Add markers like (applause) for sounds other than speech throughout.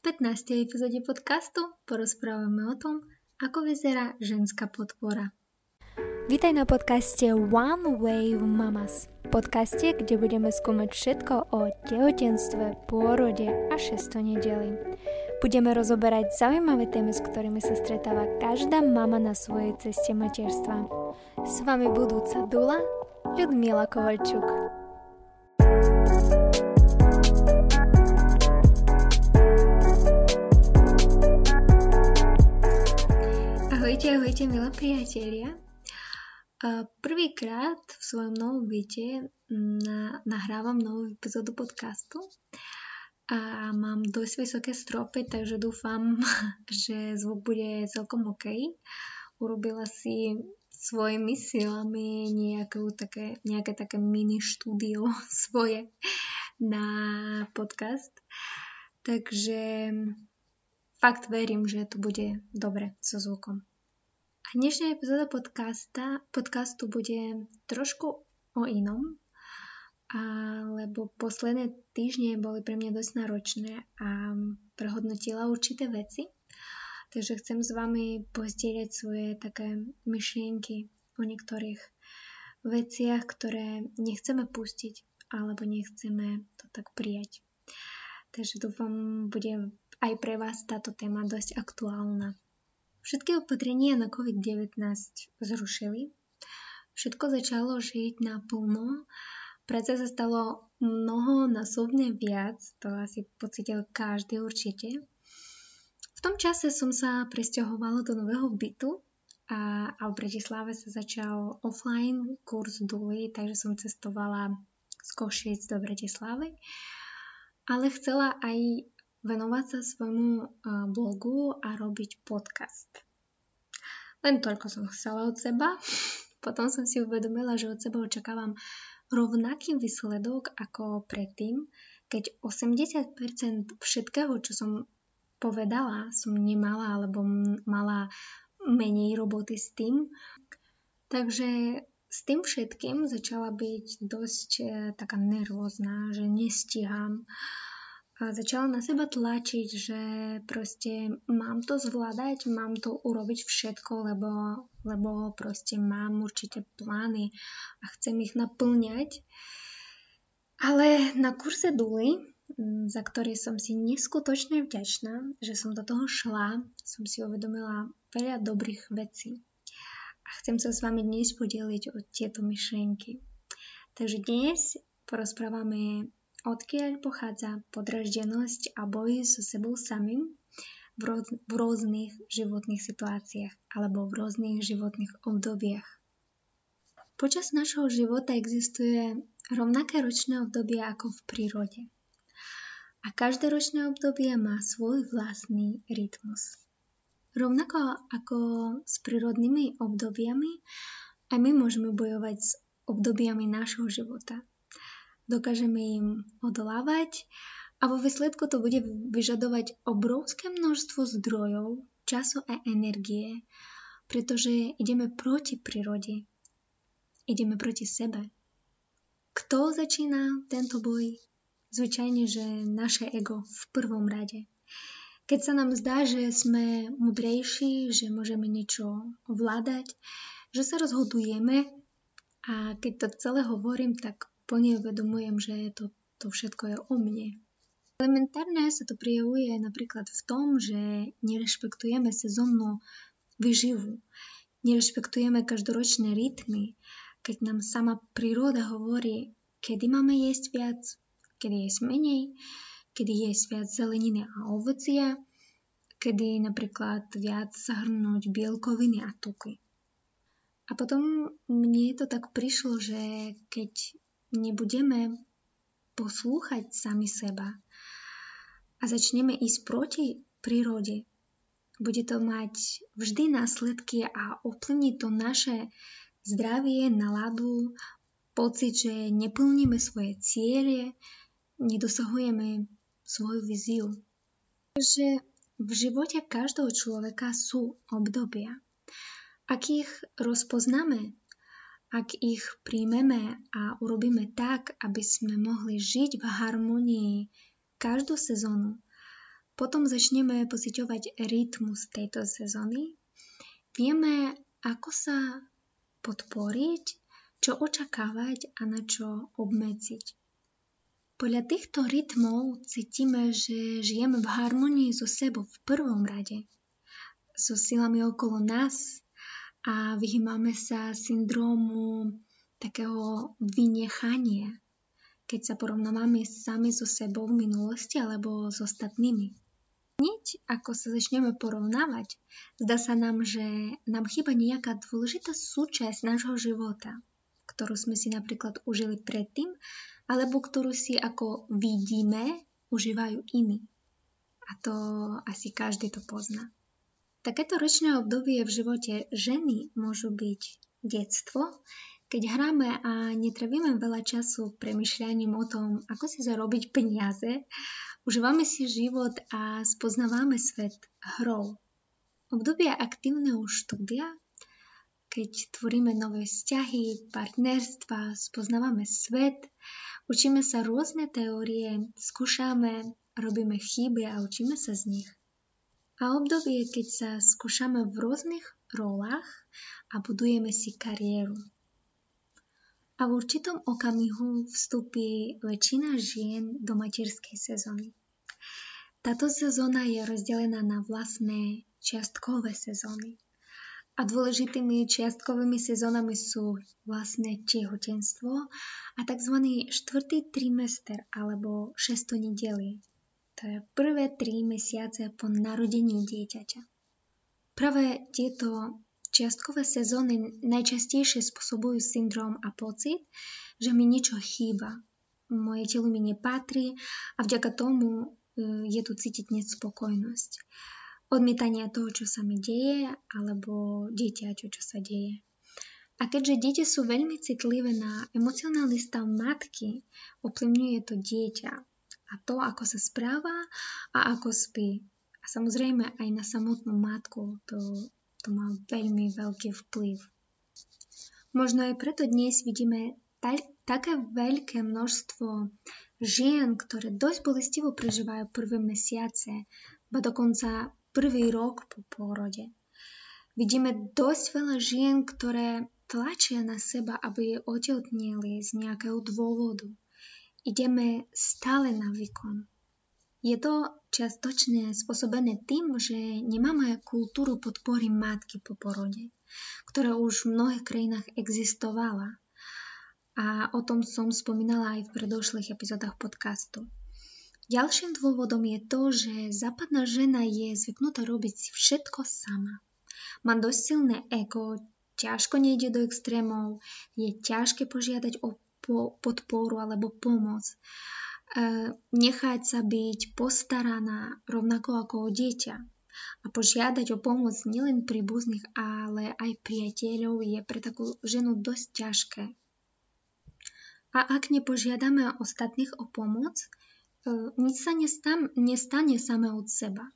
15. epizóde podcastu porozprávame o tom, ako vyzerá ženská podpora. Vítaj na podcaste One Wave Mamas. Podcaste, kde budeme skúmať všetko o tehotenstve, pôrode a šesto nedeli. Budeme rozoberať zaujímavé témy, s ktorými sa stretáva každá mama na svojej ceste materstva. S vami budúca Dula, Ľudmila Kovalčuk. Ahojte, milé priatelia. Prvýkrát v svojom novom byte na, nahrávam novú epizódu podcastu a mám dosť vysoké stropy, takže dúfam, (laughs) že zvuk bude celkom OK. Urobila si svojimi silami nejaké také, nejaké také mini štúdio (laughs) svoje na podcast. Takže fakt verím, že to bude dobre so zvukom. A dnešná epizóda podcasta, podcastu bude trošku o inom, lebo posledné týždne boli pre mňa dosť náročné a prehodnotila určité veci. Takže chcem s vami pozdieľať svoje také myšlienky o niektorých veciach, ktoré nechceme pustiť alebo nechceme to tak prijať. Takže dúfam, bude aj pre vás táto téma dosť aktuálna. Všetky opatrenia na COVID-19 zrušili. Všetko začalo žiť naplno. Práce sa stalo mnoho násobne viac, to asi pocitil každý určite. V tom čase som sa presťahovala do nového bytu a, a v Bratislave sa začal offline kurz Duly, takže som cestovala z Košic do Bratislavy. Ale chcela aj venovať sa svojmu blogu a robiť podcast. Len toľko som chcela od seba. (laughs) Potom som si uvedomila, že od seba očakávam rovnaký výsledok ako predtým, keď 80% všetkého, čo som povedala, som nemala alebo mala menej roboty s tým. Takže s tým všetkým začala byť dosť e, taká nervózna, že nestíham. Uh, začala na seba tlačiť, že proste mám to zvládať, mám to urobiť všetko, lebo, lebo proste mám určité plány a chcem ich naplňať. Ale na kurse Duly, za ktorý som si neskutočne vďačná, že som do toho šla, som si uvedomila veľa dobrých vecí. A chcem sa s vami dnes podeliť o tieto myšlienky. Takže dnes porozprávame odkiaľ pochádza podraždenosť a boj so sebou samým v, roz, v rôznych životných situáciách alebo v rôznych životných obdobiach. Počas našho života existuje rovnaké ročné obdobie ako v prírode. A každé ročné obdobie má svoj vlastný rytmus. Rovnako ako s prírodnými obdobiami, aj my môžeme bojovať s obdobiami nášho života dokážeme im odolávať a vo výsledku to bude vyžadovať obrovské množstvo zdrojov, času a energie, pretože ideme proti prírode. Ideme proti sebe. Kto začína tento boj? Zvyčajne, že naše ego v prvom rade. Keď sa nám zdá, že sme mudrejší, že môžeme niečo ovládať, že sa rozhodujeme a keď to celé hovorím, tak plne uvedomujem, že to, to všetko je o mne. Elementárne sa to prijavuje napríklad v tom, že nerešpektujeme sezónnu vyživu, nerešpektujeme každoročné rytmy, keď nám sama príroda hovorí, kedy máme jesť viac, kedy jesť menej, kedy jesť viac zeleniny a ovocia, kedy napríklad viac zahrnúť bielkoviny a tuky. A potom mne to tak prišlo, že keď nebudeme poslúchať sami seba a začneme ísť proti prírode, bude to mať vždy následky a ovplyvní to naše zdravie, náladu, pocit, že neplníme svoje cieľe, nedosahujeme svoju viziu. Takže v živote každého človeka sú obdobia. Ak ich rozpoznáme ak ich príjmeme a urobíme tak, aby sme mohli žiť v harmonii každú sezónu, potom začneme pociťovať rytmus tejto sezóny. Vieme, ako sa podporiť, čo očakávať a na čo obmedziť. Podľa týchto rytmov cítime, že žijeme v harmonii so sebou v prvom rade, so silami okolo nás a vyhýmame sa syndromu takého vynechania, keď sa porovnávame sami so sebou v minulosti alebo s ostatnými. Hneď ako sa začneme porovnávať, zdá sa nám, že nám chýba nejaká dôležitá súčasť nášho života, ktorú sme si napríklad užili predtým, alebo ktorú si ako vidíme, užívajú iní. A to asi každý to pozná. Takéto ročné obdobie v živote ženy môžu byť detstvo, keď hráme a netravíme veľa času premyšľaním o tom, ako si zarobiť peniaze, Užívame si život a spoznávame svet hrou. Obdobie aktívneho štúdia, keď tvoríme nové vzťahy, partnerstva, spoznávame svet, učíme sa rôzne teórie, skúšame, robíme chyby a učíme sa z nich. A obdobie, keď sa skúšame v rôznych rolách a budujeme si kariéru a v určitom okamihu vstúpi väčšina žien do materskej sezóny. Táto sezóna je rozdelená na vlastné čiastkové sezóny. A dôležitými čiastkovými sezónami sú vlastné tehotenstvo a tzv. štvrtý trimester alebo šesto nedeli. To je prvé tri mesiace po narodení dieťaťa. Práve tieto Čiastkové sezóny najčastejšie spôsobujú syndrom a pocit, že mi niečo chýba. Moje telo mi nepatrí a vďaka tomu e, je tu cítiť nespokojnosť. Odmietanie toho, čo sa mi deje, alebo dieťaťo, čo sa deje. A keďže deti sú veľmi citlivé na emocionálny stav matky, ovplyvňuje to dieťa a to, ako sa správa a ako spí. A samozrejme aj na samotnú matku to to má veľmi veľký vplyv. Možno aj preto dnes vidíme tak, také veľké množstvo žien, ktoré dosť bolestivo prežívajú prvé mesiace, ba dokonca prvý rok po pôrode. Vidíme dosť veľa žien, ktoré tlačia na seba, aby otehotnieli z nejakého dôvodu. Ideme stále na výkon. Je to čiastočne spôsobené tým, že nemáme kultúru podpory matky po porode, ktorá už v mnohých krajinách existovala. A o tom som spomínala aj v predošlých epizódach podcastu. Ďalším dôvodom je to, že západná žena je zvyknutá robiť všetko sama. Má dosť silné ego, ťažko nejde do extrémov, je ťažké požiadať o podporu alebo pomoc nechať sa byť postaraná rovnako ako o dieťa a požiadať o pomoc nielen príbuzných, ale aj priateľov je pre takú ženu dosť ťažké. A ak nepožiadame ostatných o pomoc, e, nič sa nestane samé od seba.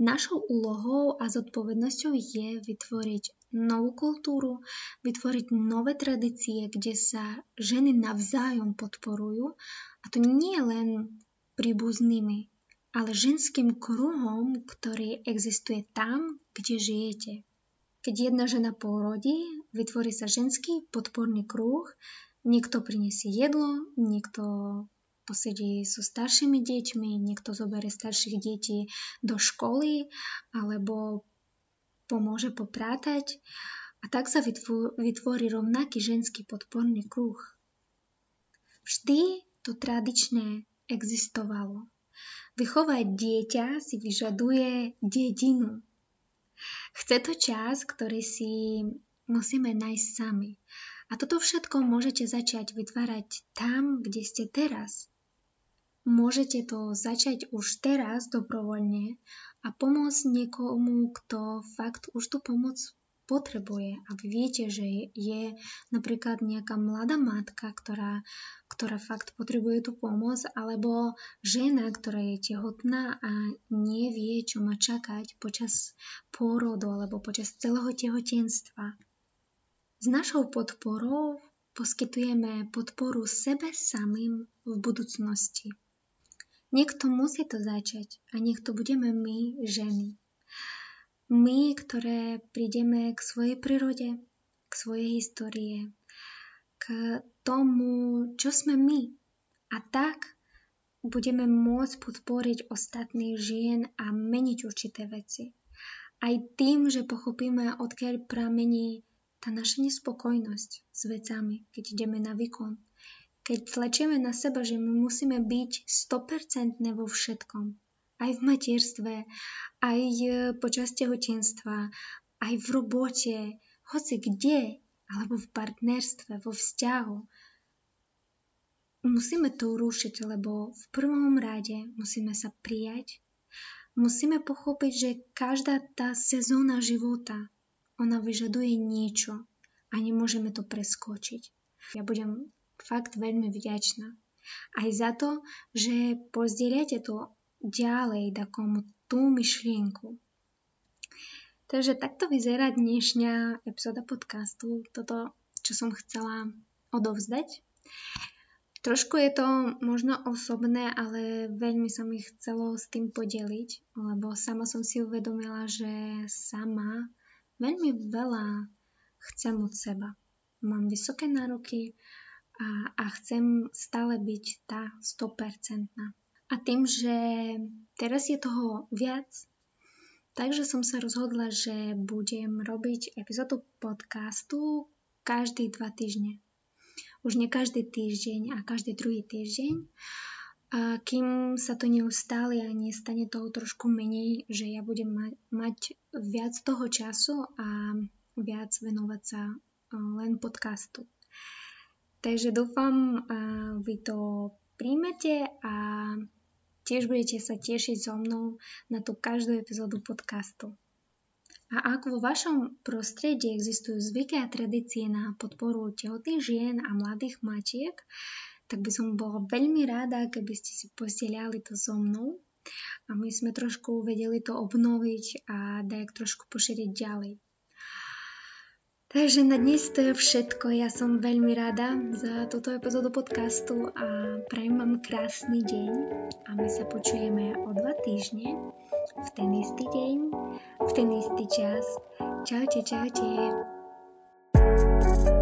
Našou úlohou a zodpovednosťou je vytvoriť novú kultúru, vytvoriť nové tradície, kde sa ženy navzájom podporujú a to nie len príbuznými, ale ženským kruhom, ktorý existuje tam, kde žijete. Keď jedna žena porodí, vytvorí sa ženský podporný kruh, niekto prinesie jedlo, niekto posedí so staršími deťmi, niekto zoberie starších detí do školy alebo pomôže poprátať a tak sa vytvorí rovnaký ženský podporný kruh. Vždy to tradičné existovalo. Vychovať dieťa si vyžaduje dedinu. Chce to čas, ktorý si musíme nájsť sami. A toto všetko môžete začať vytvárať tam, kde ste teraz. Môžete to začať už teraz dobrovoľne a pomôcť niekomu, kto fakt už tú pomoc potrebuje. A vy viete, že je napríklad nejaká mladá matka, ktorá, ktorá fakt potrebuje tú pomoc, alebo žena, ktorá je tehotná a nevie, čo má čakať počas pôrodu alebo počas celého tehotenstva. S našou podporou poskytujeme podporu sebe samým v budúcnosti. Niekto musí to začať a niekto budeme my, ženy. My, ktoré prídeme k svojej prírode, k svojej histórie, k tomu, čo sme my. A tak budeme môcť podporiť ostatných žien a meniť určité veci. Aj tým, že pochopíme, odkiaľ pramení tá naša nespokojnosť s vecami, keď ideme na výkon, keď tlačíme na seba, že my musíme byť 100% vo všetkom, aj v materstve, aj e, počas tehotenstva, aj v robote, hoci kde, alebo v partnerstve, vo vzťahu. Musíme to urušiť, lebo v prvom rade musíme sa prijať, musíme pochopiť, že každá tá sezóna života, ona vyžaduje niečo a nemôžeme to preskočiť. Ja budem fakt veľmi vďačná. Aj za to, že pozdieľate to ďalej takomu tú myšlienku. Takže takto vyzerá dnešná epizóda podcastu. Toto, čo som chcela odovzdať. Trošku je to možno osobné, ale veľmi sa mi chcelo s tým podeliť, lebo sama som si uvedomila, že sama veľmi veľa chcem od seba. Mám vysoké nároky a, a chcem stále byť tá 100%. A tým, že teraz je toho viac, takže som sa rozhodla, že budem robiť epizódu podcastu každý dva týždne. Už nie každý týždeň a každý druhý týždeň. A kým sa to neustále a nestane toho trošku menej, že ja budem mať, mať viac toho času a viac venovať sa len podcastu. Takže dúfam, vy to príjmete a tiež budete sa tešiť so mnou na tú každú epizódu podcastu. A ak vo vašom prostredí existujú zvyky a tradície na podporu tehotných žien a mladých matiek, tak by som bola veľmi rada, keby ste si posielali to so mnou a my sme trošku vedeli to obnoviť a dajak trošku pošeriť ďalej. Takže na dnes to je všetko. Ja som veľmi rada za túto epizódu podcastu a prajem vám krásny deň a my sa počujeme o dva týždne v ten istý deň, v ten istý čas. Čaute, čaute. thank you